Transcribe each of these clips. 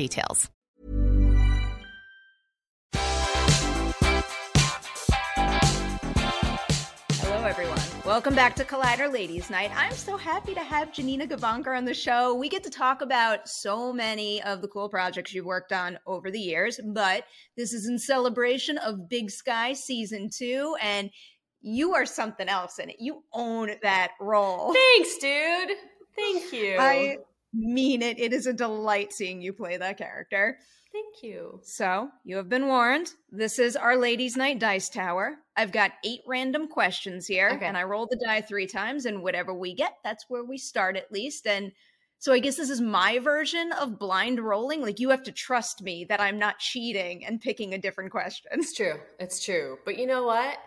details. Hello, everyone. Welcome back to Collider Ladies Night. I'm so happy to have Janina Gavankar on the show. We get to talk about so many of the cool projects you've worked on over the years, but this is in celebration of Big Sky Season 2, and you are something else in it. You own that role. Thanks, dude. Thank you. I mean it. It is a delight seeing you play that character. Thank you. So, you have been warned. This is our Ladies' Night Dice Tower. I've got eight random questions here, Okay. and I roll the die three times, and whatever we get, that's where we start at least. And so, I guess this is my version of blind rolling. Like, you have to trust me that I'm not cheating and picking a different question. It's true. It's true. But you know what?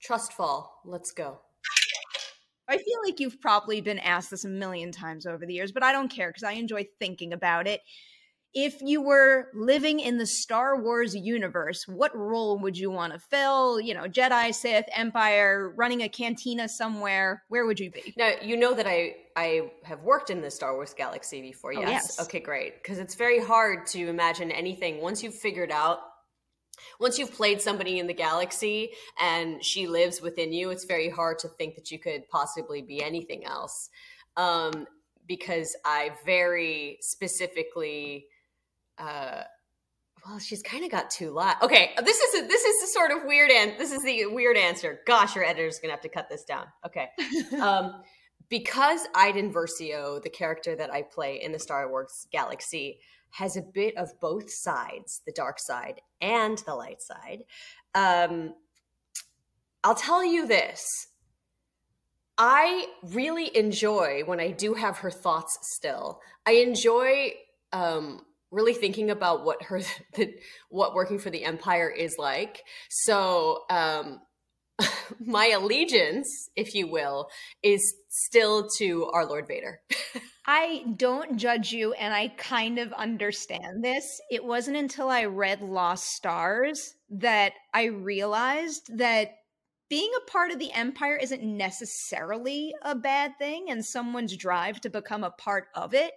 Trust fall. Let's go. I feel like you've probably been asked this a million times over the years, but I don't care because I enjoy thinking about it. If you were living in the Star Wars universe, what role would you want to fill? You know, Jedi, Sith, Empire, running a cantina somewhere. Where would you be? Now you know that I I have worked in the Star Wars galaxy before. Oh, Yes. yes. Okay, great. Because it's very hard to imagine anything once you've figured out. Once you've played somebody in the galaxy and she lives within you, it's very hard to think that you could possibly be anything else. Um, because I very specifically uh well she's kind of got two lives okay this is a, this is the sort of weird and this is the weird answer. Gosh your editor's gonna have to cut this down. Okay. Um because Iden Versio, the character that I play in the Star Wars galaxy, has a bit of both sides, the dark side and the light side. Um, I'll tell you this. I really enjoy when I do have her thoughts still. I enjoy um, really thinking about what her the, what working for the empire is like. So um, my allegiance, if you will, is still to our Lord Vader. I don't judge you, and I kind of understand this. It wasn't until I read Lost Stars that I realized that being a part of the Empire isn't necessarily a bad thing, and someone's drive to become a part of it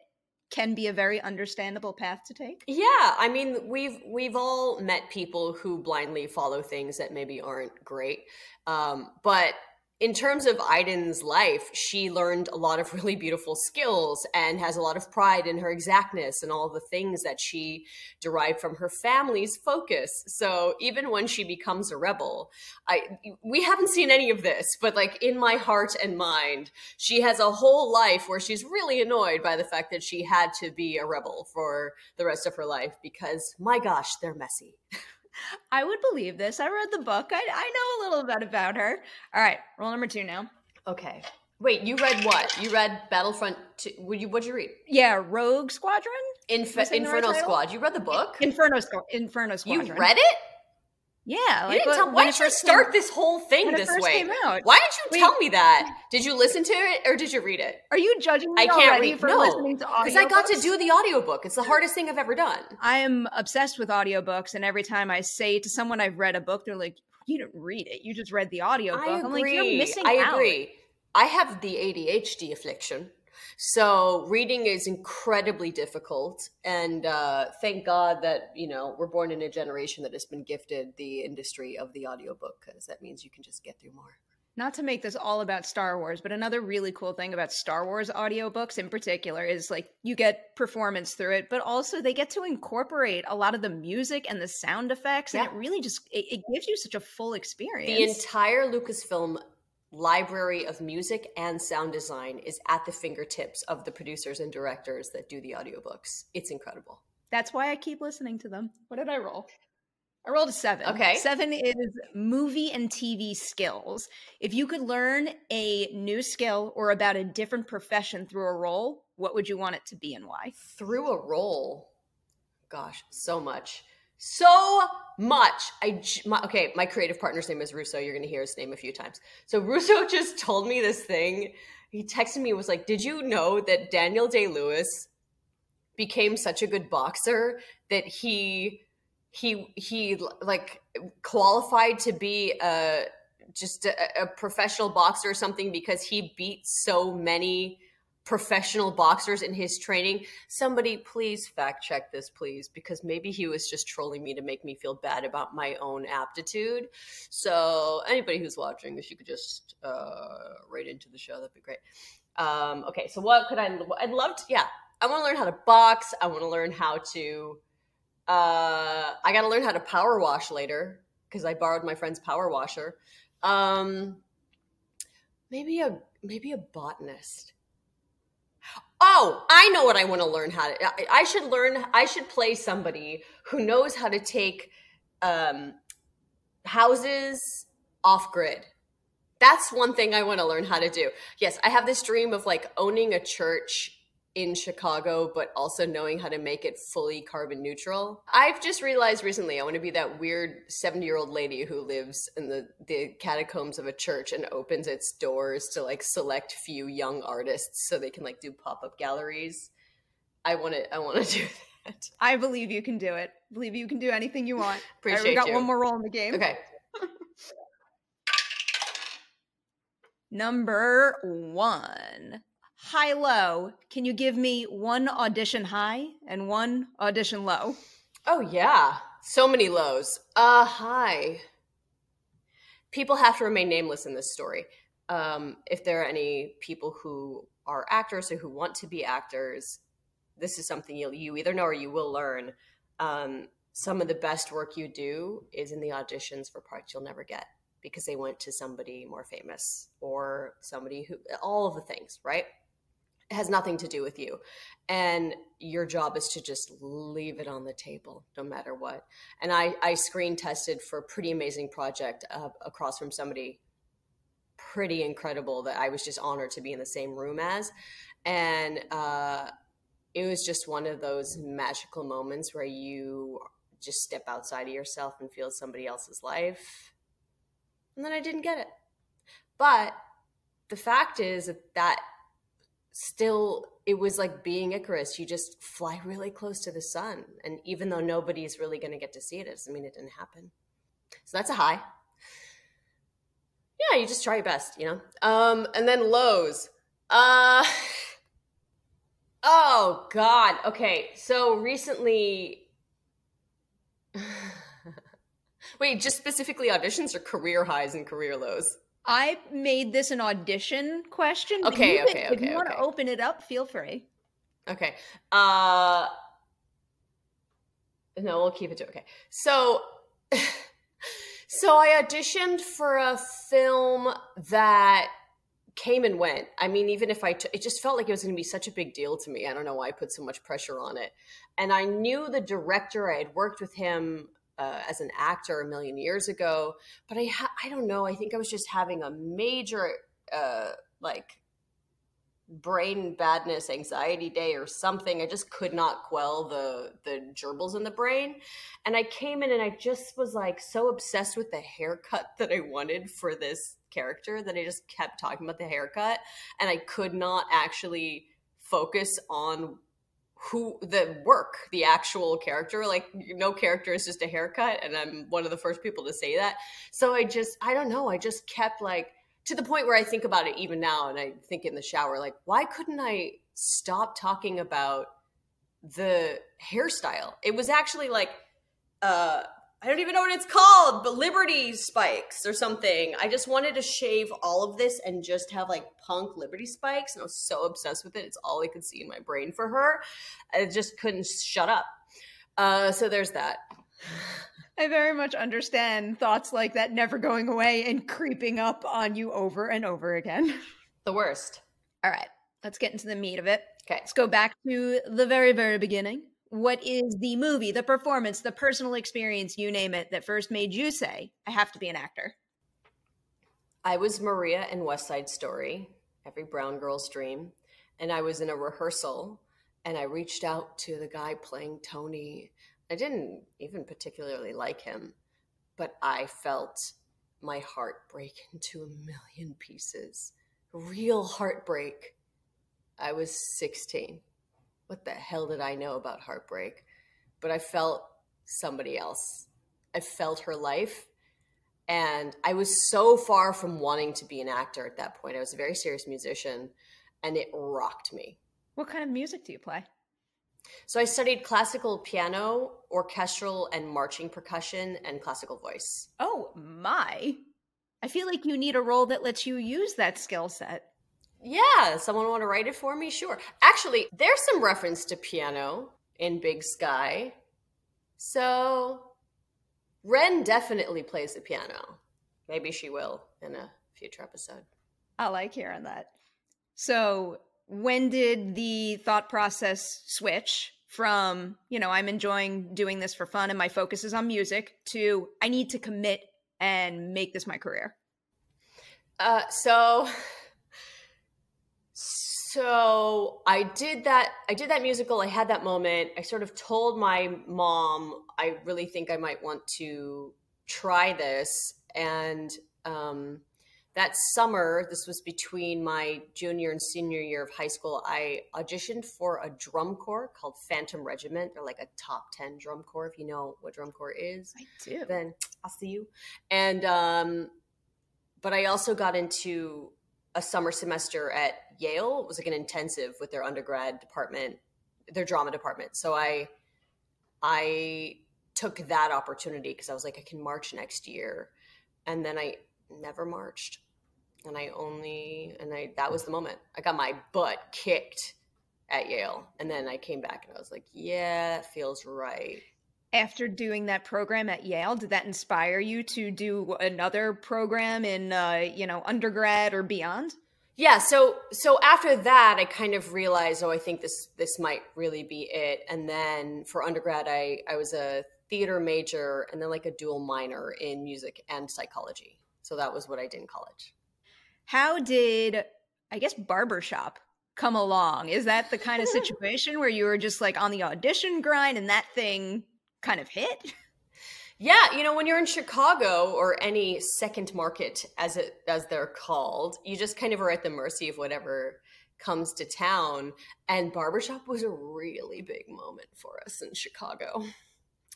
can be a very understandable path to take. Yeah, I mean, we've we've all met people who blindly follow things that maybe aren't great. Um, but in terms of Iden's life, she learned a lot of really beautiful skills and has a lot of pride in her exactness and all the things that she derived from her family's focus. So even when she becomes a rebel, I we haven't seen any of this, but like in my heart and mind, she has a whole life where she's really annoyed by the fact that she had to be a rebel for the rest of her life because my gosh, they're messy. I would believe this. I read the book. I, I know a little bit about her. All right, roll number two now. Okay. Wait, you read what? You read Battlefront 2. Would you, what'd you read? Yeah, Rogue Squadron? Inf- Am I saying the right Inferno? Squad. You read the book? Inferno, Squ- Inferno Squadron. You read it? Yeah, like, you didn't tell, why did you start this whole thing this way? Why did you Wait, tell me that? Did you listen to it or did you read it? Are you judging me I can't read. for no, listening to Because I got to do the audiobook. It's the hardest thing I've ever done. I am obsessed with audiobooks, and every time I say to someone I've read a book, they're like, "You didn't read it. You just read the audiobook." I agree. I'm like, "You're missing I out." I agree. I have the ADHD affliction. So reading is incredibly difficult, and uh, thank God that you know we're born in a generation that has been gifted the industry of the audiobook because that means you can just get through more. Not to make this all about Star Wars, but another really cool thing about Star Wars audiobooks in particular is like you get performance through it, but also they get to incorporate a lot of the music and the sound effects, yeah. and it really just it, it gives you such a full experience. The entire Lucasfilm library of music and sound design is at the fingertips of the producers and directors that do the audiobooks. It's incredible. That's why I keep listening to them. What did I roll? I rolled a seven. Okay. Seven is movie and TV skills. If you could learn a new skill or about a different profession through a role, what would you want it to be and why? Through a role? Gosh, so much so much. I my, okay, my creative partner's name is Russo. You're going to hear his name a few times. So Russo just told me this thing. He texted me was like, "Did you know that Daniel Day Lewis became such a good boxer that he he he like qualified to be a just a, a professional boxer or something because he beat so many professional boxers in his training. Somebody please fact check this, please, because maybe he was just trolling me to make me feel bad about my own aptitude. So, anybody who's watching, if you could just uh, write into the show, that'd be great. Um, okay, so what could I? I'd love to. Yeah, I want to learn how to box. I want to learn how to. Uh, I got to learn how to power wash later because I borrowed my friend's power washer. Um, maybe a maybe a botanist Oh, I know what I want to learn how to. I should learn. I should play somebody who knows how to take um, houses off grid. That's one thing I want to learn how to do. Yes, I have this dream of like owning a church in Chicago, but also knowing how to make it fully carbon neutral. I've just realized recently I want to be that weird 70 year old lady who lives in the, the catacombs of a church and opens its doors to like select few young artists so they can like do pop up galleries. I want to, I want to do that. I believe you can do it. I believe you can do anything you want. Appreciate right, we got you. one more roll in the game. Okay. Number one high low, can you give me one audition high and one audition low? Oh yeah, so many lows. Uh high. People have to remain nameless in this story. Um, if there are any people who are actors or who want to be actors, this is something you you either know or you will learn. Um, some of the best work you do is in the auditions for parts you'll never get because they went to somebody more famous or somebody who all of the things, right? Has nothing to do with you. And your job is to just leave it on the table no matter what. And I, I screen tested for a pretty amazing project uh, across from somebody pretty incredible that I was just honored to be in the same room as. And uh, it was just one of those magical moments where you just step outside of yourself and feel somebody else's life. And then I didn't get it. But the fact is that, that still it was like being Icarus. You just fly really close to the sun. And even though nobody's really going to get to see it, it doesn't mean it didn't happen. So that's a high. Yeah, you just try your best, you know? Um, and then lows. Uh, oh, God. Okay. So recently. Wait, just specifically auditions or career highs and career lows? I made this an audition question. Okay, you okay, okay. If you okay. want to open it up, feel free. Okay. Uh no, we'll keep it to okay. So so I auditioned for a film that came and went. I mean, even if I, t- it just felt like it was going to be such a big deal to me. I don't know why I put so much pressure on it. And I knew the director. I had worked with him uh, as an actor a million years ago, but I ha- I don't know. I think I was just having a major uh, like brain badness anxiety day or something i just could not quell the the gerbils in the brain and i came in and i just was like so obsessed with the haircut that i wanted for this character that i just kept talking about the haircut and i could not actually focus on who the work the actual character like no character is just a haircut and i'm one of the first people to say that so i just i don't know i just kept like to the point where I think about it even now, and I think in the shower, like, why couldn't I stop talking about the hairstyle? It was actually like, uh, I don't even know what it's called, but Liberty spikes or something. I just wanted to shave all of this and just have like punk Liberty spikes, and I was so obsessed with it. It's all I could see in my brain for her. I just couldn't shut up. Uh, so there's that. I very much understand thoughts like that never going away and creeping up on you over and over again. The worst. All right, let's get into the meat of it. Okay. Let's go back to the very, very beginning. What is the movie, the performance, the personal experience, you name it, that first made you say, I have to be an actor? I was Maria in West Side Story, every brown girl's dream. And I was in a rehearsal and I reached out to the guy playing Tony I didn't even particularly like him, but I felt my heart break into a million pieces. Real heartbreak. I was 16. What the hell did I know about heartbreak? But I felt somebody else. I felt her life. And I was so far from wanting to be an actor at that point. I was a very serious musician, and it rocked me. What kind of music do you play? So I studied classical piano, orchestral and marching percussion, and classical voice. Oh my. I feel like you need a role that lets you use that skill set. Yeah, someone want to write it for me? Sure. Actually, there's some reference to piano in Big Sky. So Ren definitely plays the piano. Maybe she will in a future episode. I like hearing that. So when did the thought process switch from, you know, I'm enjoying doing this for fun and my focus is on music to I need to commit and make this my career? Uh, so so I did that I did that musical. I had that moment. I sort of told my mom I really think I might want to try this and um that summer, this was between my junior and senior year of high school, I auditioned for a drum corps called Phantom Regiment. They're like a top 10 drum corps. If you know what drum corps is, I do. Then I'll see you. And, um, but I also got into a summer semester at Yale. It was like an intensive with their undergrad department, their drama department. So I, I took that opportunity because I was like, I can march next year. And then I never marched and I only and I that was the moment I got my butt kicked at Yale, and then I came back and I was like, yeah, feels right. After doing that program at Yale, did that inspire you to do another program in uh, you know undergrad or beyond? Yeah, so so after that, I kind of realized, oh, I think this this might really be it. And then for undergrad, I I was a theater major and then like a dual minor in music and psychology. So that was what I did in college. How did I guess barbershop come along? Is that the kind of situation where you were just like on the audition grind and that thing kind of hit? Yeah, you know, when you're in Chicago or any second market as it as they're called, you just kind of are at the mercy of whatever comes to town. And barbershop was a really big moment for us in Chicago.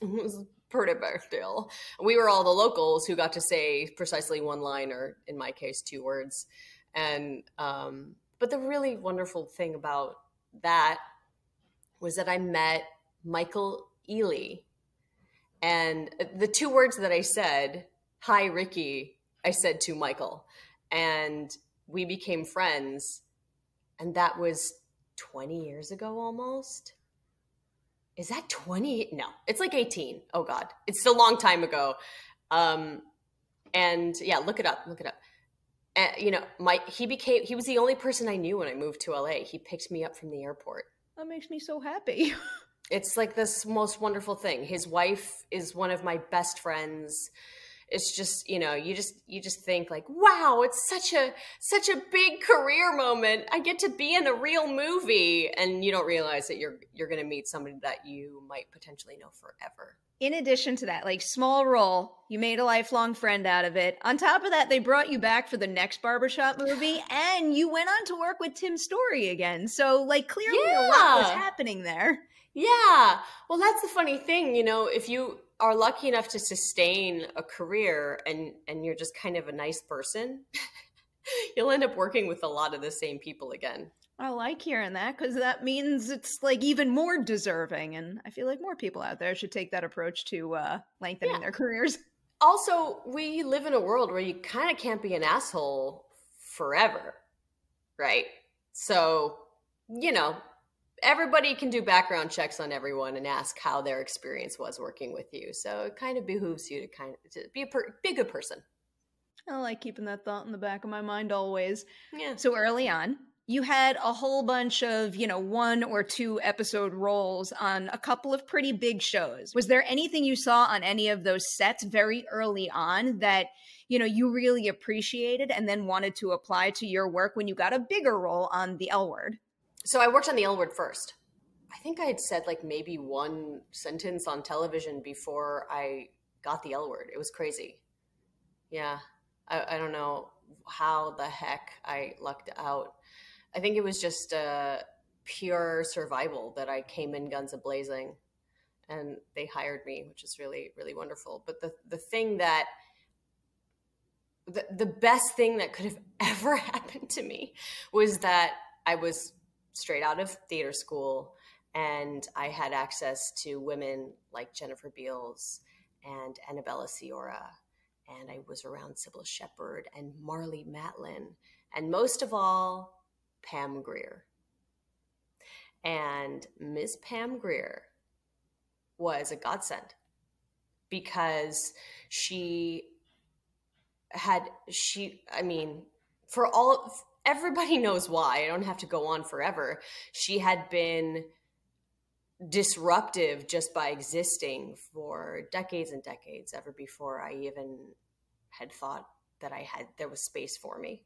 It was pretty big deal. We were all the locals who got to say precisely one line, or in my case, two words. And um, but the really wonderful thing about that was that I met Michael Ealy, and the two words that I said, "Hi, Ricky," I said to Michael, and we became friends. And that was 20 years ago almost. Is that 20 no it's like 18 oh god. It's a long time ago. Um and yeah look it up look it up. And, you know my he became he was the only person i knew when i moved to la he picked me up from the airport. That makes me so happy it's like this most wonderful thing. His wife is one of my best friends. It's just you know you just you just think like wow it's such a such a big career moment. I get to be in a real movie. And you don't realize that you're you're going to meet somebody that you might potentially know forever. In addition to that like small role you made a lifelong friend out of it. On top of that they brought you back for the next barbershop movie and you went on to work with tim story again. So like clearly yeah. a lot was happening there yeah. Well that's the funny thing you know if you are lucky enough to sustain a career and and you're just kind of a nice person you'll end up working with a lot of the same people again. I like hearing that because that means it's like even more deserving and i feel like more people out there should take that approach to uh lengthening yeah. their careers. Also we live in a world where you kind of can't be an asshole forever right? So you know everybody can do background checks on everyone and ask how their experience was working with you. So it kind of behooves you to kind of to be a per, be a good person. I like keeping that thought in the back of my mind always. Yeah. So early on, you had a whole bunch of, you know, one or two episode roles on a couple of pretty big shows. Was there anything you saw on any of those sets very early on that, you know, you really appreciated and then wanted to apply to your work when you got a bigger role on the L Word? So I worked on the L Word first. I think I had said like maybe one sentence on television before I got the L Word. It was crazy. Yeah. I, I don't know how the heck I lucked out. I think it was just uh, pure survival that I came in guns a blazing and they hired me, which is really, really wonderful. But the, the thing that the, the best thing that could have ever happened to me was that I was straight out of theater school and I had access to women like Jennifer Beals and Annabella Sciorra, and I was around Cybill Shepherd and Marlee Matlin, and most of all, Pam Grier. And Miss Pam Grier was a godsend because she had she I mean for all everybody knows why. I don't have to go on forever. She had been disruptive just by existing for decades and decades, ever before I even had thought that I had there was space for me.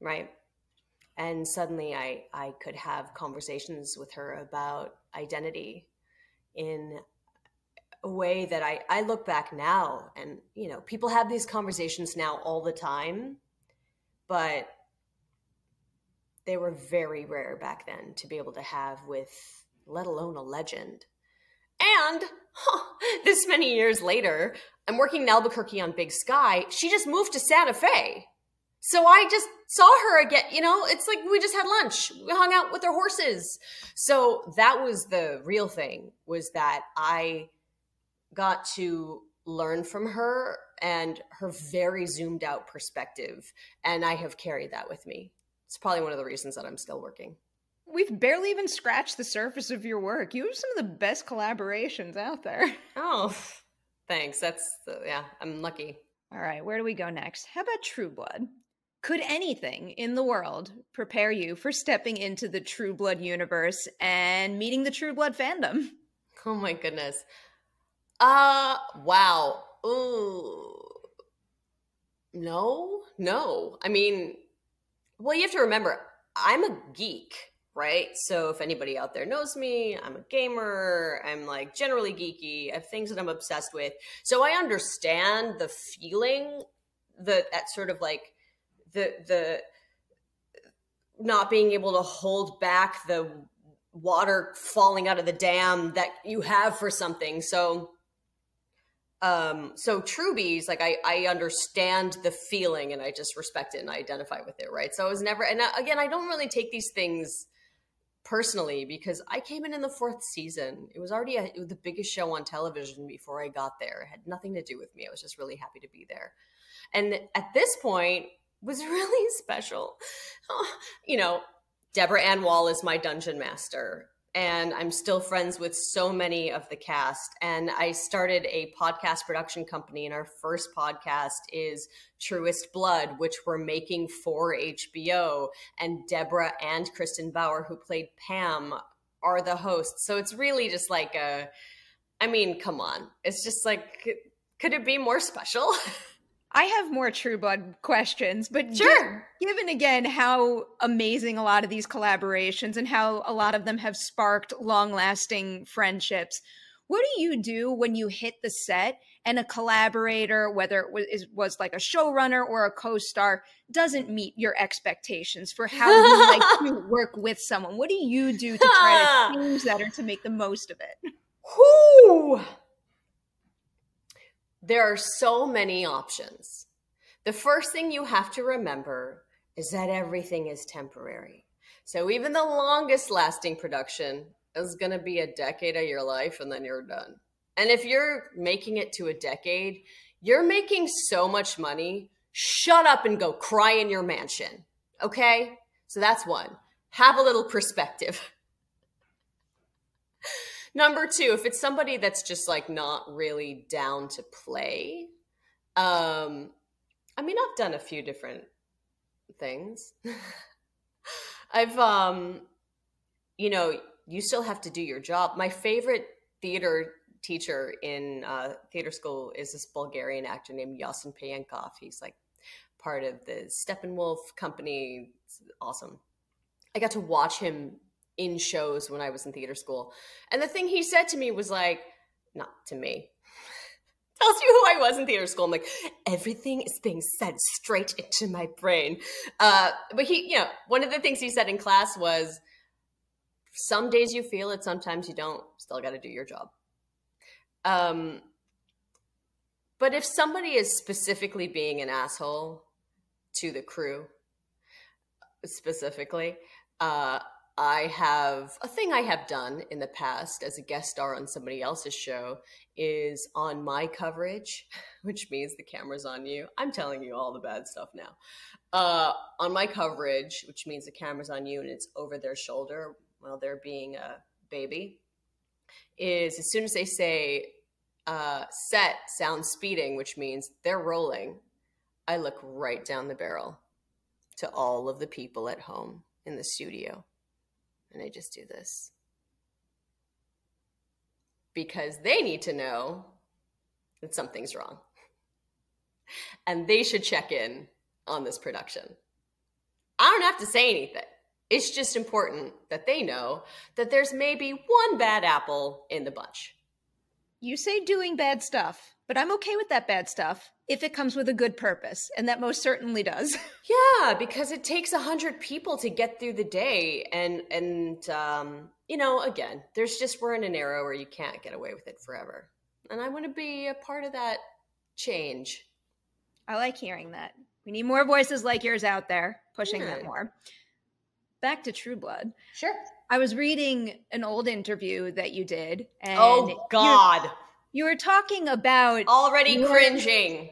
Right? And suddenly I I could have conversations with her about identity in a way that I, I look back now and you know people have these conversations now all the time but they were very rare back then to be able to have with let alone a legend. And huh, this many years later i'm working in albuquerque on big sky. She just moved to santa fe. So i just saw her again you know? It's like we just had lunch. We hung out with our horses. So that was the real thing was that i got to learn from her and her very zoomed out perspective. And i have carried that with me it's probably one of the reasons that I'm still working. We've barely even scratched the surface of your work. You have some of the best collaborations out there. Oh, thanks. That's, uh, yeah, I'm lucky. All right, where do we go next? How about True Blood? Could anything in the world prepare you for stepping into the True Blood universe and meeting the True Blood fandom? Oh my goodness. Uh, wow. Ooh. No, no. I mean, well, you have to remember, I'm a geek, right? So if anybody out there knows me, I'm a gamer. I'm like generally geeky. I have things that I'm obsessed with. So I understand the feeling the that sort of like the the not being able to hold back the water falling out of the dam that you have for something. So um so truebies like i i understand the feeling and i just respect it and i identify with it right? So i was never and again i don't really take these things personally because i came in in the fourth season. It was already a, it was the biggest show on television before i got there. It had nothing to do with me. I was just really happy to be there. And at this point was really special. Oh, you know deborah ann woll is my dungeon master and I'm still friends with so many of the cast. And I started a podcast production company, and our first podcast is Truest Blood, which we're making for HBO. And Deborah and Kristin Bauer, who played Pam, are the hosts. So it's really just like a, I mean, come on. It's just like Could it be more special? I have more True Blood questions, but sure. given again how amazing a lot of these collaborations and how a lot of them have sparked long lasting friendships, what do you do when you hit the set and a collaborator, whether it was, was like a showrunner or a co star, doesn't meet your expectations for how you like to work with someone? What do you do to try to change that or to make the most of it? Whoo! There are so many options. The first thing you have to remember is that everything is temporary. So even the longest lasting production is going to be a decade of your life and then you're done. And if you're making it to a decade, you're making so much money. Shut up and go cry in your mansion. Okay? So that's one. Have a little perspective. Number two, if it's somebody that's just like not really down to play, um, I mean, I've done a few different things. I've, um, you know, you still have to do your job. My favorite theater teacher in uh, theater school is this Bulgarian actor named Yasen Peyankov. He's like part of the Steppenwolf company. It's awesome. I got to watch him in shows when I was in theater school. And the thing he said to me was like, not to me. Tells you who I was in theater school. I'm like, everything is being said straight into my brain. Uh, but he, you know, one of the things he said in class was, some days you feel it, sometimes you don't. Still got to do your job. Um, but if somebody is specifically being an asshole to the crew, specifically, uh, I have a thing I have done in the past as a guest star on somebody else's show is on my coverage, which means the camera's on you. I'm telling you all the bad stuff now. Uh, on my coverage, which means the camera's on you and it's over their shoulder while they're being a baby, is as soon as they say uh, set sound speeding, which means they're rolling, I look right down the barrel to all of the people at home in the studio and I just do this. Because they need to know that something's wrong. And they should check in on this production. I don't have to say anything. It's just important that they know that there's maybe one bad apple in the bunch. You say doing bad stuff, but I'm okay with that bad stuff if it comes with a good purpose, and that most certainly does. yeah, because it takes a hundred people to get through the day, and and um, you know, again, there's just we're in an era where you can't get away with it forever, and I want to be a part of that change. I like hearing that. We need more voices like yours out there pushing yeah. that more. Back to True Blood. Sure. I was reading an old interview that you did. And oh God. You were talking about already cringing.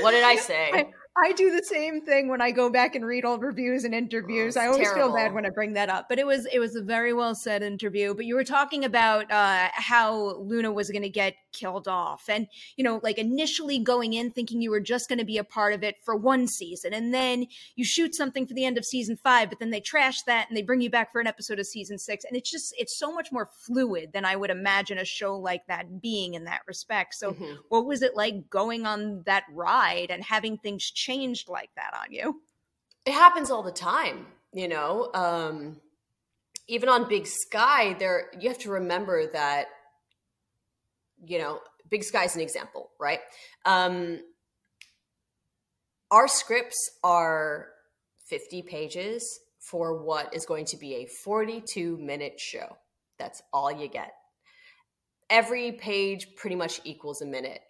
What did I say? I, do the same thing when I go back and read old reviews and interviews. Oh, I always terrible. feel bad when I bring that up, but it was it was a very well said interview. But you were talking about uh, how Luna was going to get killed off, and you know, like initially going in thinking you were just going to be a part of it for one season, and then you shoot something for the end of season five, but then they trash that and they bring you back for an episode of season six, and it's just it's so much more fluid than I would imagine a show like that being in that respect. So, mm-hmm. what was it like going on that ride and having things? Changed like that on you? It happens all the time, you know. Um, even on Big Sky, there you have to remember that, you know, Big Sky is an example, right? Um, our scripts are 50 pages for what is going to be a 42 minute show. That's all you get. Every page pretty much equals a minute.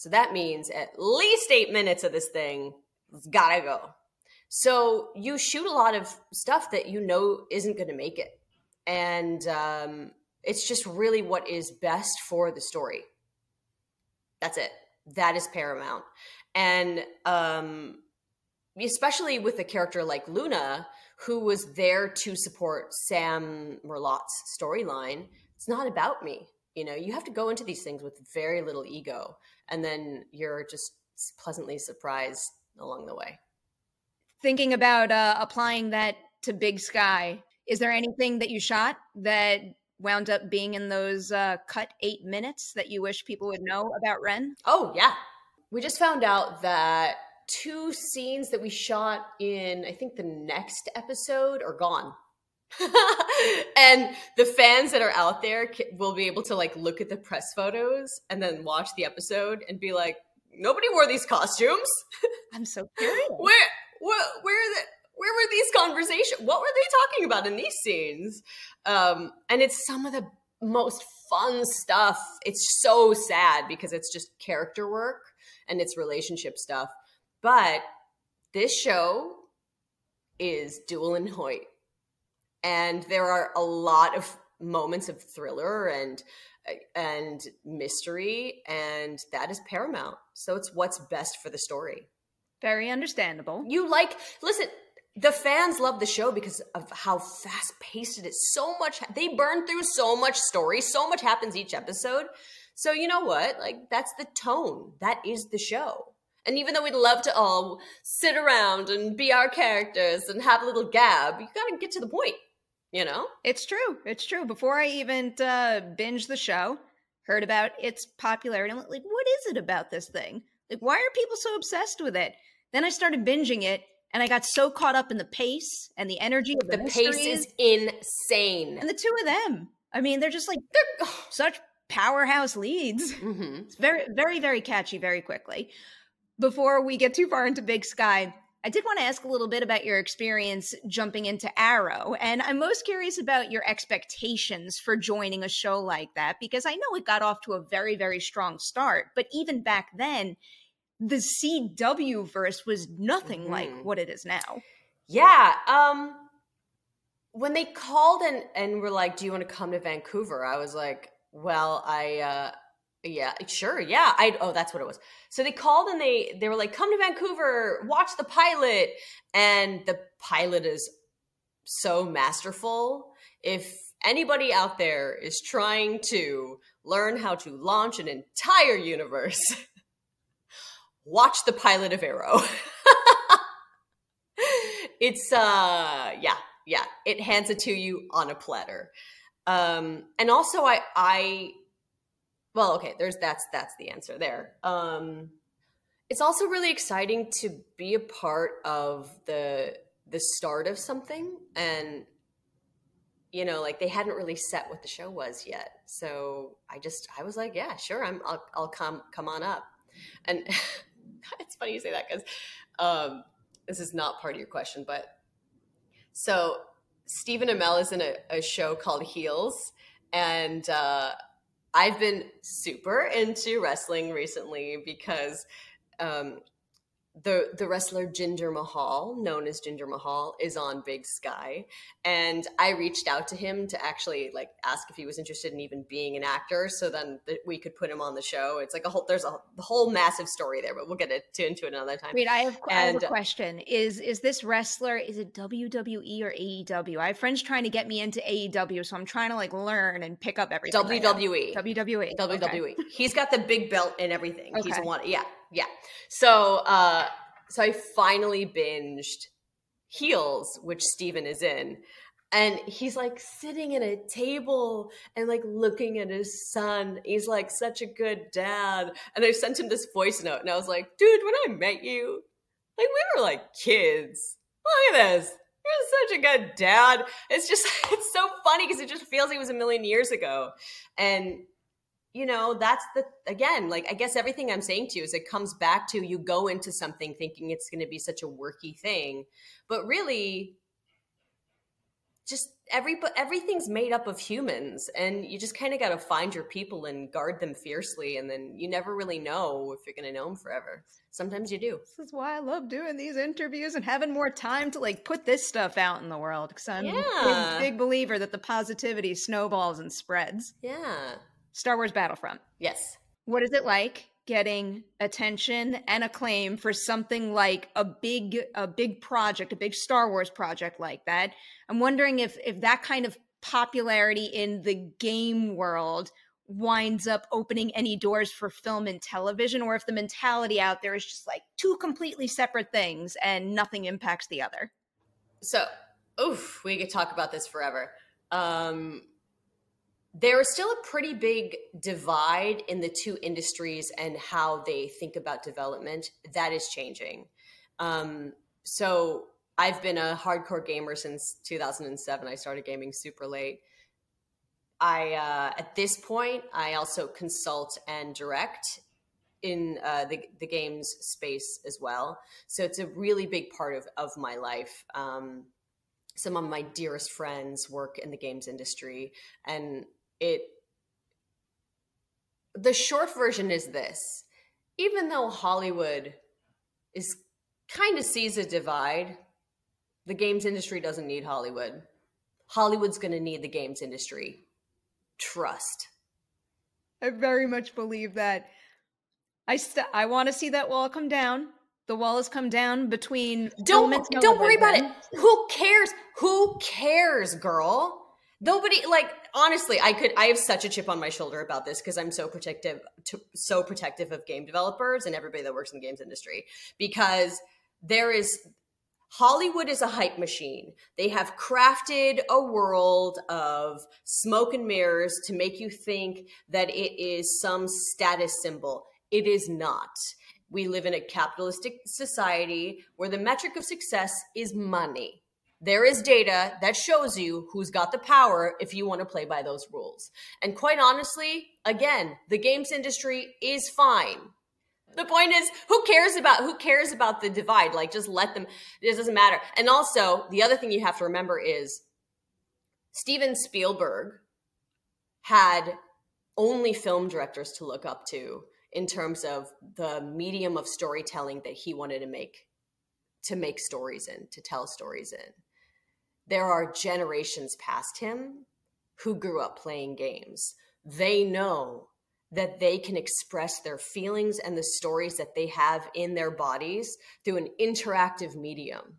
So that means at least eight minutes of this thing has gotta go. So you shoot a lot of stuff that you know isn't going to make it. And um, it's just really what is best for the story. That's it. That is paramount. And um, especially with a character like Luna, who was there to support Sam Merlotte's storyline, it's not about me. You know, you have to go into these things with very little ego and then you're just pleasantly surprised along the way. Thinking about uh, applying that to Big Sky, is there anything that you shot that wound up being in those uh, cut eight minutes that you wish people would know about Ren? Oh, yeah. We just found out that two scenes that we shot in, I think, the next episode are gone. and the fans that are out there will be able to like look at the press photos and then watch the episode and be like, nobody wore these costumes. I'm so curious. where, where, where, the, where were these conversations? What were they talking about in these scenes? Um, and it's some of the most fun stuff. It's so sad because it's just character work and it's relationship stuff. But this show is Dewell and Hoyt. And there are a lot of moments of thriller and and mystery and that is paramount. So it's what's best for the story. Very understandable. You like listen, the fans love the show because of how fast paced it is. So much they burn through so much story, so much happens each episode. So you know what? Like that's the tone. That is the show. And even though we'd love to all sit around and be our characters and have a little gab, you gotta get to the point, you know? It's true. It's true. Before I even uh, binged the show, heard about its popularity, I'm like, what is it about this thing? Like, why are people so obsessed with it? Then I started binging it, and I got so caught up in the pace and the energy of the, the pace is insane. And the two of them, I mean, they're just like they're such powerhouse leads. Mm-hmm. It's very, very, very catchy very quickly before we get too far into Big Sky, I did want to ask a little bit about your experience jumping into Arrow. And I'm most curious about your expectations for joining a show like that, because I know it got off to a very, very strong start. But even back then, the CW verse was nothing mm-hmm. like what it is now. Yeah. Um, when they called and, and were like, Do you want to come to Vancouver? I was like, Well, I, uh, yeah, sure. Yeah. I oh, that's what it was. So they called and they they were like, "Come to Vancouver, watch the pilot." And the pilot is so masterful. If anybody out there is trying to learn how to launch an entire universe, watch the pilot of Arrow. it's uh yeah, yeah. It hands it to you on a platter. Um and also I I well okay there's that's that's the answer there. Um it's also really exciting to be a part of the the start of something and you know like they hadn't really set what the show was yet. So i just i was like yeah sure i'm i'll, I'll come come on up. And it's funny you say that because um this is not part of your question but so stephen amell is in a, a show called heels and uh I've been super into wrestling recently because um, the the wrestler Jinder Mahal, known as Jinder Mahal, is on Big Sky, and I reached out to him to actually like ask if he was interested in even being an actor, so then th- we could put him on the show. It's like a whole there's a the whole massive story there, but we'll get it to, into it another time. Wait, I have, and, I have a question: is is this wrestler is it WWE or AEW? I have friends trying to get me into AEW, so I'm trying to like learn and pick up everything. WWE, WWE, WWE. Okay. He's got the big belt and everything. Okay. He's one, yeah yeah. So uh so I finally binged Heels, which Stephen is in. And he's like sitting at a table and like looking at his son. He's like such a good dad. And I sent him this voice note and I was like, dude, when I met you, like we were like kids. Look at this. You're such a good dad. It's just, it's so funny because it just feels like it was a million years ago. And you know that's the again like i guess everything i'm saying to you is it comes back to you go into something thinking it's going to be such a worky thing. But really just every everything's made up of humans and you just kind of got to find your people and guard them fiercely and then you never really know if you're going to know them forever. Sometimes you do. This is why i love doing these interviews and having more time to like put this stuff out in the world because i'm yeah. a big, big believer that the positivity snowballs and spreads. Yeah Star Wars Battlefront. Yes. What is it like getting attention and acclaim for something like a big a big project, a big Star Wars project like that? I'm wondering if if that kind of popularity in the game world winds up opening any doors for film and television or if the mentality out there is just like two completely separate things and nothing impacts the other. So, oof, we could talk about this forever. Um there is still a pretty big divide in the two industries and how they think about development. That is changing. Um, so I've been a hardcore gamer since 2007. I started gaming super late. I uh, at this point I also consult and direct in uh, the the games space as well. So it's a really big part of of my life. Um, some of my dearest friends work in the games industry, and it. The short version is this: even though Hollywood is kind of sees a divide, the games industry doesn't need Hollywood. Hollywood's going to need the games industry. Trust. I very much believe that. I st- I want to see that wall come down. The wall has come down between. Don't don't worry about it. Who cares? Who cares, girl? Nobody like honestly. I could. I have such a chip on my shoulder about this because I'm so protective, to, so protective of game developers and everybody that works in the games industry because there is Hollywood is a hype machine. They have crafted a world of smoke and mirrors to make you think that it is some status symbol. It is not. We live in a capitalistic society where the metric of success is money. There is data that shows you who's got the power if you want to play by those rules. And quite honestly, again, the games industry is fine. The point is, who cares about who cares about the divide? Like, just let them. It doesn't matter. And also, the other thing you have to remember is Steven Spielberg had only film directors to look up to in terms of the medium of storytelling that he wanted to make to make stories in to tell stories in there are generations past him who grew up playing games they know that they can express their feelings and the stories that they have in their bodies through an interactive medium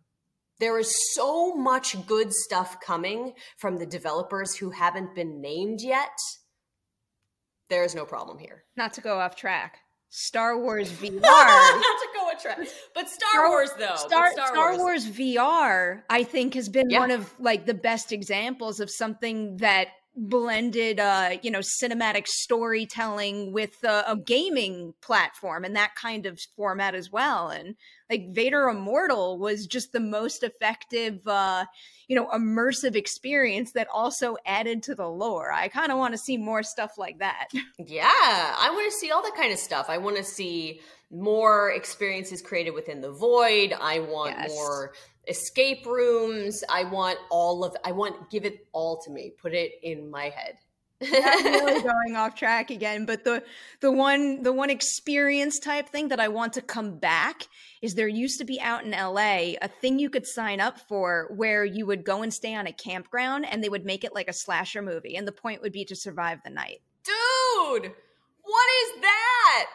there is so much good stuff coming from the developers who haven't been named yet there is no problem here. Not to go off track. Star Wars VR. Not to go off track, but Star, Star Wars though. Star, Star, Star Wars. Wars. VR, I think, has been Yeah. one of like the best examples of something that blended, uh, you know, cinematic storytelling with uh, a gaming platform and that kind of format as well. And like Vader Immortal was just the most effective, uh, you know, immersive experience that also added to the lore. I kind of want to see more stuff like that. Yeah, I want to see all that kind of stuff. I want to see more experiences created within the void. I want Yes. more escape rooms. I want all of I want give it all to me. Put it in my head. I'm really going off track again but the the one the one experience type thing that i want to come back is there used to be out in la a thing you could sign up for where you would go and stay on a campground and they would make it like a slasher movie and the point would be to survive the night Dude, what is that?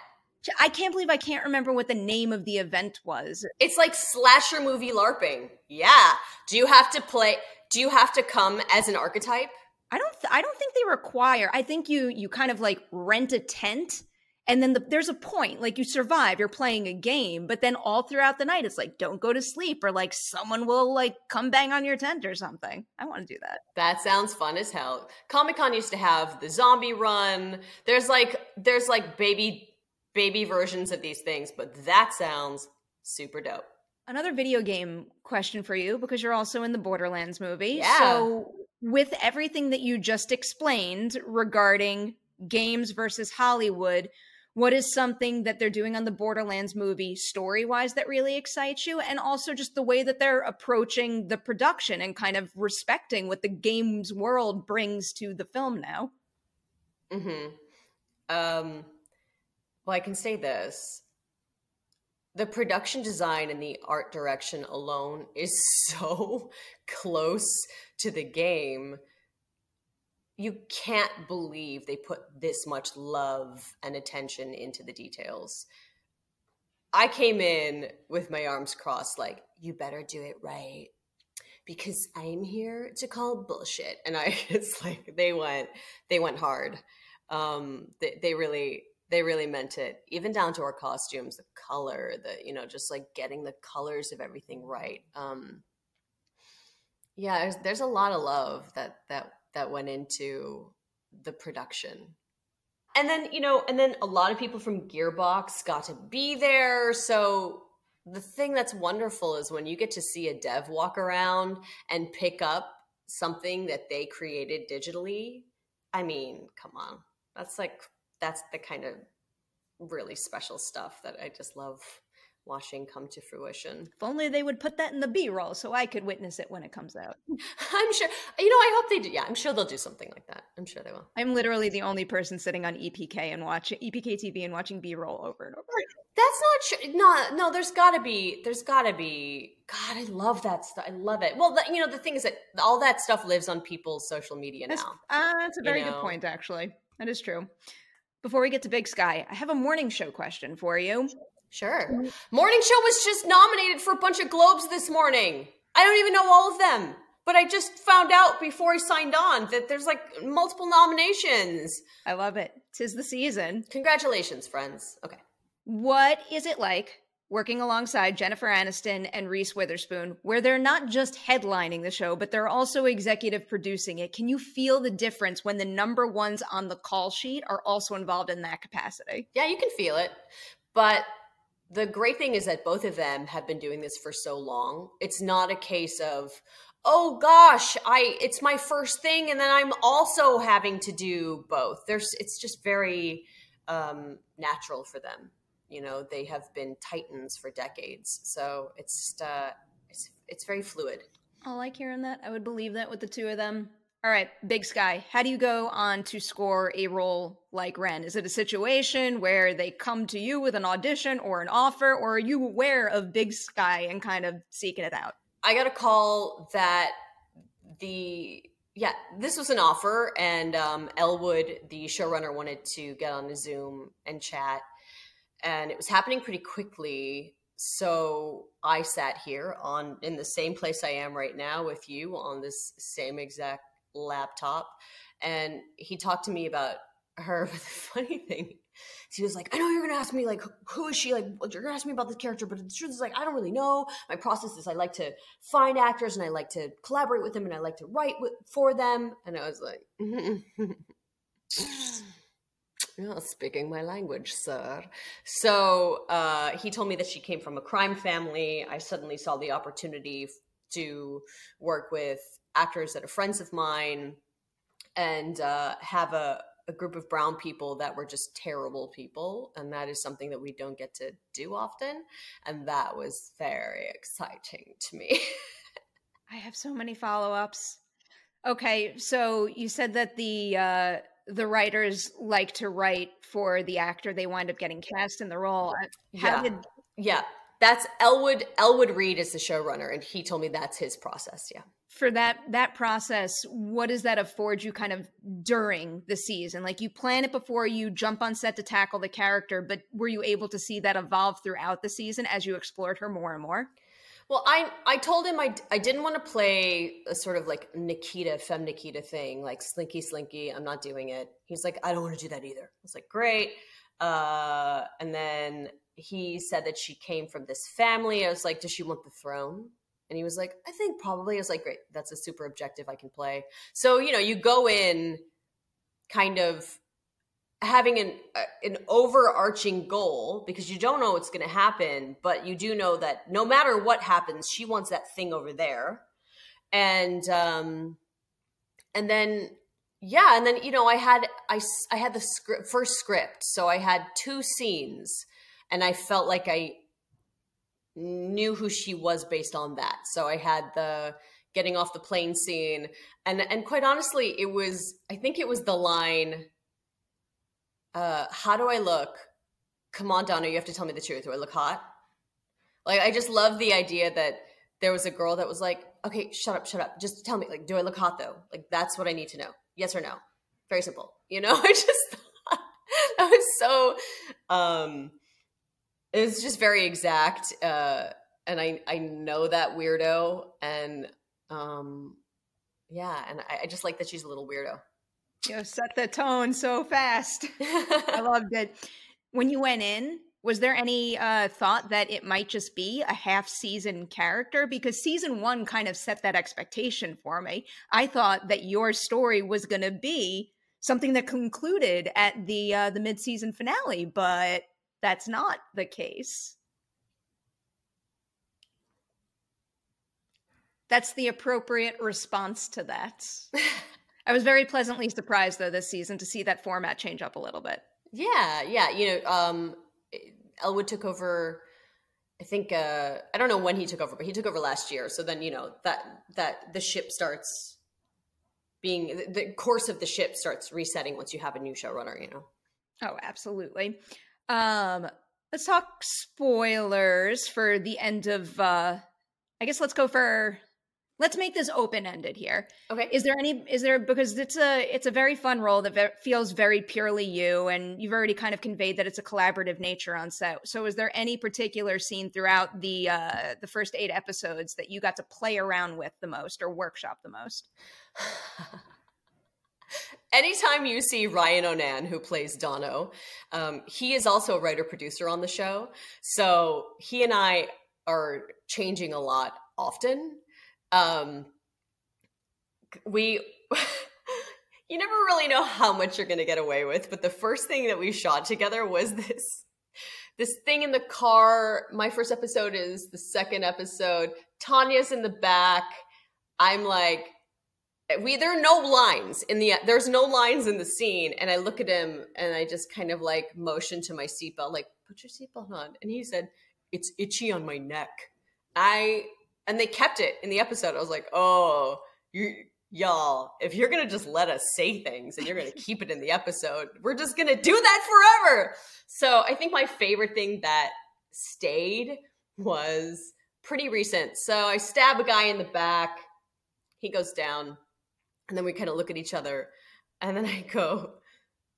I can't believe i can't remember what the name of the event was It's like slasher movie LARPing. Yeah. Do you have to play? Do you have to come as an archetype? i don't th- i don't think they require i think you you kind of like rent a tent and then the, there's a point like you survive you're playing a game but then all throughout the night it's like don't go to sleep or like someone will like come bang on your tent or something i want to do that That sounds fun as hell. Comic Con used to have the zombie run. There's like there's like baby baby versions of these things, but that sounds super dope. another video game question for you because you're also in the borderlands movie Yeah. so with everything that you just explained regarding games versus hollywood what is something that they're doing on the borderlands movie story wise that really excites you and also just the way that they're approaching the production and kind of respecting what the games world brings to the film now Mhm. Um well, I can say this. The production design and the art direction alone is so close to the game. You can't believe they put this much love and attention into the details. I came in with my arms crossed, like, you better do it right. Because I'm here to call bullshit. And I it's like they went they went hard. Um they, they really they really meant it even down to our costumes the color the you know just like getting the colors of everything right um yeah there's, there's a lot of love that that that went into the production. And then, you know, and then a lot of people from Gearbox got to be there. So the thing that's wonderful is when you get to see a dev walk around and pick up something that they created digitally. I mean, come on. That's like that's the kind of really special stuff that I just love watching come to fruition. If only they would put that in the B roll so I could witness it when it comes out. I'm sure, you know, I hope they do. Yeah, I'm sure they'll do something like that. I'm sure they will. I'm literally the only person sitting on EPK and watching EPK TV and watching B roll over and over. That's not true. No, no, there's gotta be, there's gotta be, God, I love that stuff. I love it. Well, the, you know, the thing is that all that stuff lives on people's social media that's, now. Uh, that's a very you know? good point, actually. That is true. Before we get to Big Sky, I have a morning show question for you. Sure. Mm-hmm. Morning Show was just nominated for a bunch of Globes this morning. I don't even know all of them, but I just found out before I signed on that there's like multiple nominations. I love it. Tis the season. Congratulations, friends. Okay. What is it like working alongside Jennifer Aniston and Reese Witherspoon, where they're not just headlining the show, but they're also executive producing it? Can you feel the difference when the number ones on the call sheet are also involved in that capacity? Yeah, you can feel it. But the great thing is that both of them have been doing this for so long. It's not a case of, oh gosh, I it's my first thing and then I'm also having to do both. There's it's just very um, natural for them. You know, they have been titans for decades, so it's just, uh, it's it's very fluid. I like hearing that. I would believe that with the two of them. All right, Big Sky, how do you go on to score a role like Ren? Is it a situation where they come to you with an audition or an offer, or are you aware of Big Sky and kind of seeking it out? I got a call that the yeah, this was an offer, and um, Elwood, the showrunner, wanted to get on a Zoom and chat, and it was happening pretty quickly. So I sat here on in the same place I am right now with you on this same exact laptop and he talked to me about her. But the funny thing he was like i know you're gonna ask me like who is she? Like you're gonna ask me about this character but the truth is like i don't really know. My process is i like to find actors and i like to collaborate with them and i like to write with, for them. And i was like mm-hmm. Speaking my language, sir. So uh, he told me that she came from a crime family. I suddenly saw the opportunity to work with actors that are friends of mine and uh, have a, a group of brown people that were just terrible people. And that is something that we don't get to do often. And that was very exciting to me. I have so many follow ups. Okay, so you said that the uh, the writers like to write for the actor they wind up getting cast in the role. Uh, how yeah. Did... yeah, that's Elwood. Elwood Reid is the showrunner, and he told me that's his process. Yeah. For that that process, what does that afford you kind of during the season? Like you plan it before you jump on set to tackle the character, but were you able to see that evolve throughout the season as you explored her more and more? Well, I I told him I, I didn't want to play a sort of like Nikita, fem Nikita thing, like slinky slinky. I'm not doing it. He's like, I don't want to do that either. I was like, great. Uh, and then he said that she came from this family. I was like, does she want the throne? And he was like, I think probably. I was like, great, that's a super objective I can play. So, you know, you go in kind of having an uh, an overarching goal because you don't know what's going to happen, but you do know that no matter what happens, she wants that thing over there. And um and then yeah, and then you know, I had I I had the script first script. So I had two scenes and I felt like I knew who she was based on that. So I had the getting off the plane scene and and quite honestly it was I think it was the line uh how do I look? Come on Donna, you have to tell me the truth. Do I look hot? Like I just love the idea that there was a girl that was like, "Okay, shut up, shut up. Just tell me like do I look hot though?" Like that's what I need to know. Yes or no. Very simple. You know, I just thought that was so um it was just very exact uh and i i know that weirdo and um yeah and i, I just like that she's a little weirdo you set the tone so fast i loved it when you went in was there any uh, thought that it might just be a half season character because season one kind of set that expectation for me i thought that your story was going to be something that concluded at the uh, the mid season finale, but that's not the case. That's the appropriate response to that. I was very pleasantly surprised though this season to see that format change up a little bit. Yeah, yeah. You know, um, Elwood took over. I think uh, I don't know when he took over, but he took over last year. So then you know that that the ship starts being the course of the ship starts resetting once you have a new showrunner. You know. Oh, absolutely. Um, let's talk spoilers for the end of. uh I guess let's go for let's make this open ended here. Okay. Is there any is there because it's a it's a very fun role that ve- feels very purely you and you've already kind of conveyed that it's a collaborative nature on set. So is there any particular scene throughout the uh the first eight episodes that you got to play around with the most or workshop the most? Anytime you see Ryan O'Nan, who plays Donno, um, he is also a writer producer on the show. So he and I are changing a lot often um we you never really know how much you're going to get away with but the first thing that we shot together was this this thing in the car. My first episode is the second episode. Tanya's in the back. I'm like we there are no lines in the there's no lines in the scene. And i look at him and i just kind of like motion to my seatbelt like put your seatbelt on. And he said it's itchy on my neck. I and they kept it in the episode. I was like, oh, you y'all, if you're gonna just let us say things and you're gonna keep it in the episode, we're just gonna do that forever. So I think my favorite thing that stayed was pretty recent. So I stab a guy in the back, he goes down, and then we kind of look at each other, and then I go,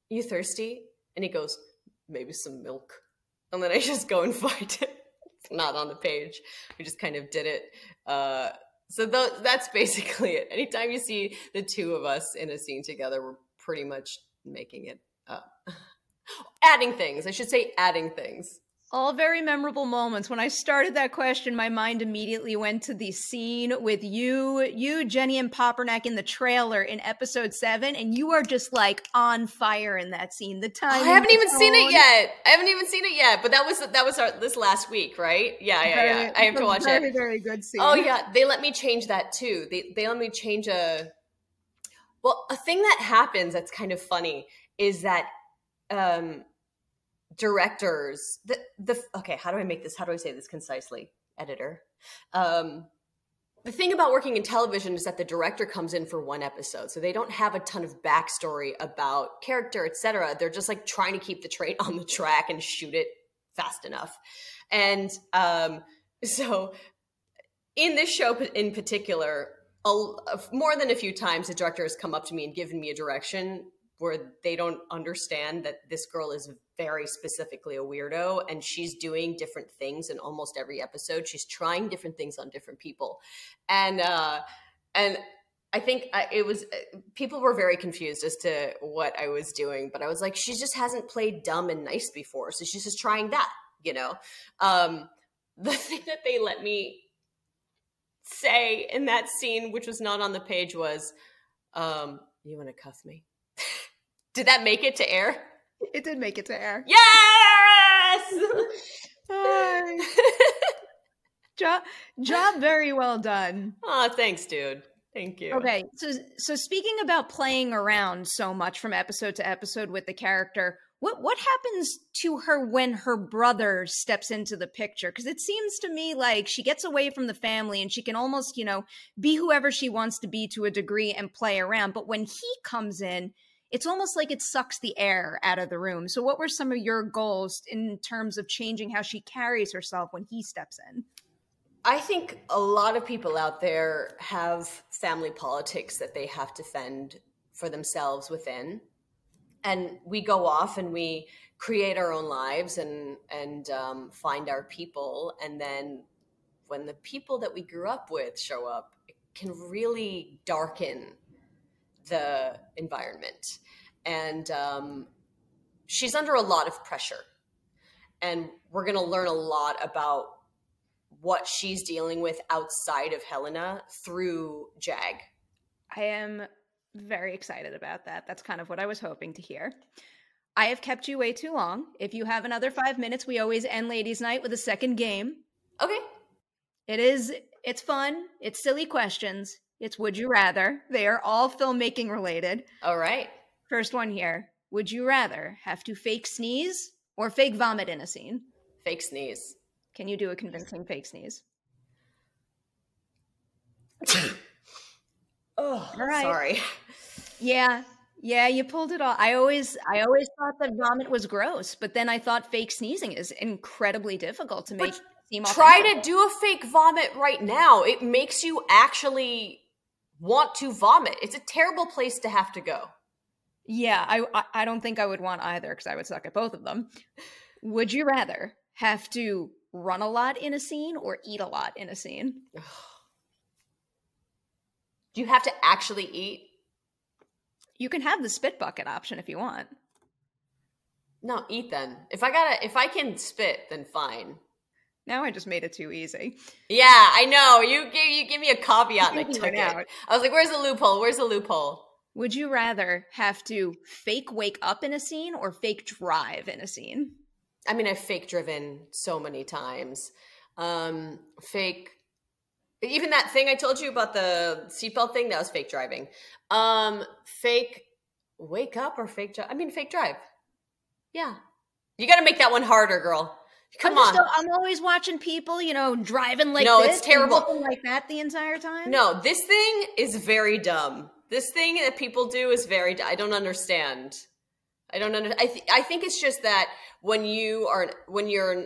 You thirsty? And he goes, Maybe some milk. And then I just go and find it not on the page. We just kind of did it. Uh, so th- that's basically it. Anytime you see the two of us in a scene together, we're pretty much making it up. adding things. I should say adding things all very memorable moments. When I started that question, my mind immediately went to the scene with you, you, Jenny, and Papernak in the trailer in episode seven, and you are just like on fire in that scene. The time oh, I haven't even seen it yet. I haven't even seen it yet. But that was that was our this last week, right? Yeah, yeah, very, yeah. I have to watch very, it. Very, very good scene. Oh yeah, they let me change that too. They they let me change a. Well, a thing that happens that's kind of funny is that um directors the the okay how do i make this how do i say this concisely editor? Um the thing about working in television is that the director comes in for one episode so they don't have a ton of backstory about character etc they're just like trying to keep the train on the track and shoot it fast enough. And um so in this show in particular a, more than a few times the director has come up to me and given me a direction where they don't understand that this girl is very specifically a weirdo and she's doing different things in almost every episode. She's trying different things on different people. And uh and i think it was uh, people were very confused as to what i was doing but i was like she just hasn't played dumb and nice before so she's just trying that you know? Um the thing that they let me say in that scene which was not on the page was um you want to cuff me did that make it to air? It did make it to air. Yes! job, job very well done. Oh, thanks, dude. Thank you. Okay, so so speaking about playing around so much from episode to episode with the character, what what happens to her when her brother steps into the picture? Because it seems to me like she gets away from the family and she can almost, you know, be whoever she wants to be to a degree and play around. But when he comes in, it's almost like it sucks the air out of the room. So, what were some of your goals in terms of changing how she carries herself when he steps in? I think a lot of people out there have family politics that they have to fend for themselves within. And we go off and we create our own lives and and um, find our people. And then when the people that we grew up with show up, it can really darken the environment. And um, she's under a lot of pressure. And we're going to learn a lot about what she's dealing with outside of Helena through Jag. I am Very excited about that. That's kind of what I was hoping to hear. I have kept you way too long. If you have another five minutes, we always end ladies' night with a second game. Okay. It is, it's fun. It's silly questions. It's would you rather. They are all filmmaking related. All right. First one here. Would you rather have to fake sneeze or fake vomit in a scene? Fake sneeze. Can you do a convincing fake sneeze? oh, All right. sorry. Yeah. Yeah, you pulled it off. I always I always thought that vomit was gross, but then I thought fake sneezing is incredibly difficult to make But seem Try to do a fake vomit right now. It makes you actually want to vomit. It's a terrible place to have to go. Yeah, I I- don't think I would want either because I would suck at both of them. Would you rather have to run a lot in a scene or eat a lot in a scene? Do you have to actually eat? You can have the spit bucket option if you want. No, eat then. If I gotta, if I can spit, then fine. Now I just made it too easy. Yeah, I know. You gave you give me a caveat and I took it. out. I was like, "Where's the loophole? Where's the loophole?" Would you rather have to fake wake up in a scene or fake drive in a scene? I mean, I've fake driven so many times. Um, fake. Even that thing I told you about the seatbelt thing, that was fake driving. Um, fake wake up or fake drive? I mean, fake drive. Yeah. You got to make that one harder, girl. Come I'm on. just- I'm always watching people, you know, driving like No, this it's terrible. like that the entire time. No, this thing is very dumb. This thing that people do is very. I don't understand. I don't under. I th- I think it's just that when you are when you're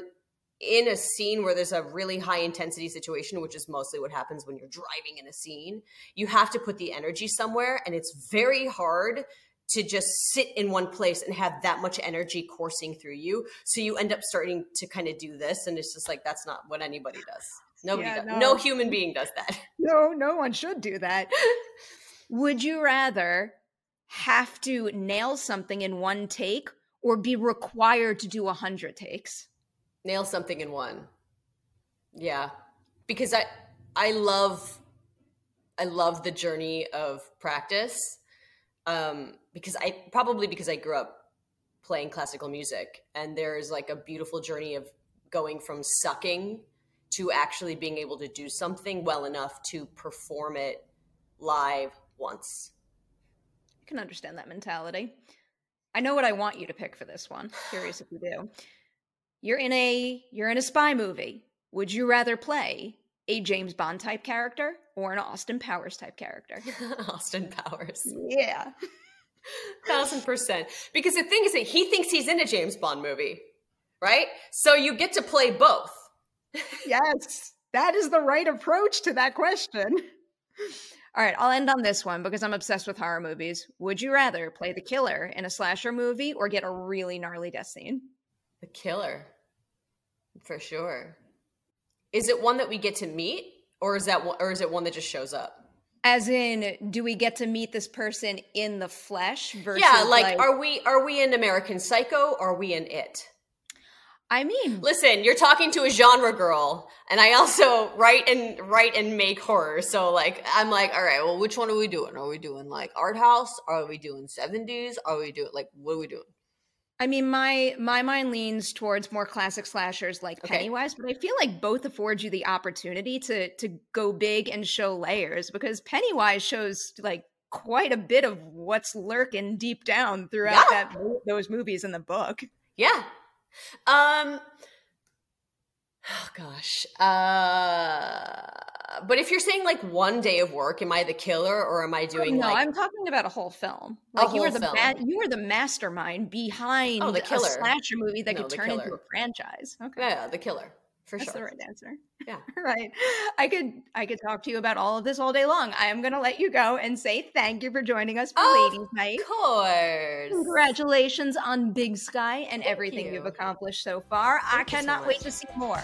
in a scene where there's a really high intensity situation, which is mostly what happens when you're driving in a scene, you have to put the energy somewhere, and it's very hard to just sit in one place and have that much energy coursing through you. So you end up starting to kind of do this, and it's just like that's not what anybody does. Nobody Yeah, does. no. no human being does that. No, no one should do that. Would you rather have to nail something in one take or be required to do a hundred takes? nail something in one yeah because i i love i love the journey of practice um because i probably because i grew up playing classical music and there's like a beautiful journey of going from sucking to actually being able to do something well enough to perform it live once I can understand that mentality. I know what I want you to pick for this one. Curious if you do. You're in a you're in a spy movie. Would you rather play a James Bond type character or an Austin Powers type character? austin powers Yeah. thousand percent. Because the thing is that he thinks he's in a James Bond movie, right? So you get to play both. Yes. That is the right approach to that question. All right, I'll end on this one because I'm obsessed with horror movies. Would you rather play the killer in a slasher movie or get a really gnarly death scene? The killer, for sure. Is it one that we get to meet, or is that one, or is it one that just shows up? As in, do we get to meet this person in the flesh versus yeah, like, are we are we in American Psycho? Or are we in It? I mean, Listen, you're talking to a genre girl, and I also write and write and make horror. So like, I'm like, all right, well, which one are we doing? Are we doing like art house? Are we doing 70s? Are we doing like what are we doing? I mean, my my mind leans towards more classic slashers like Okay. Pennywise, but I feel like both afford you the opportunity to to go big and show layers because Pennywise shows like quite a bit of what's lurking deep down throughout Yeah. that those movies in the book. Yeah. Um Oh gosh. Uh but if you're saying like one day of work, am I the killer or am I doing no, like I'm talking about a whole film. A Like you are the ma- you are the mastermind behind Oh, the a killer. slasher movie that No, could turn into a franchise. Okay. Yeah, the killer. For sure. That's sure. the right answer. Yeah. right. I could I could talk to you about all of this all day long. I am going to let you go and say thank you for joining us for Ladies Night. Of course. Congratulations on Big Sky and everything you. you've accomplished so far. I Thank so cannot wait to see more.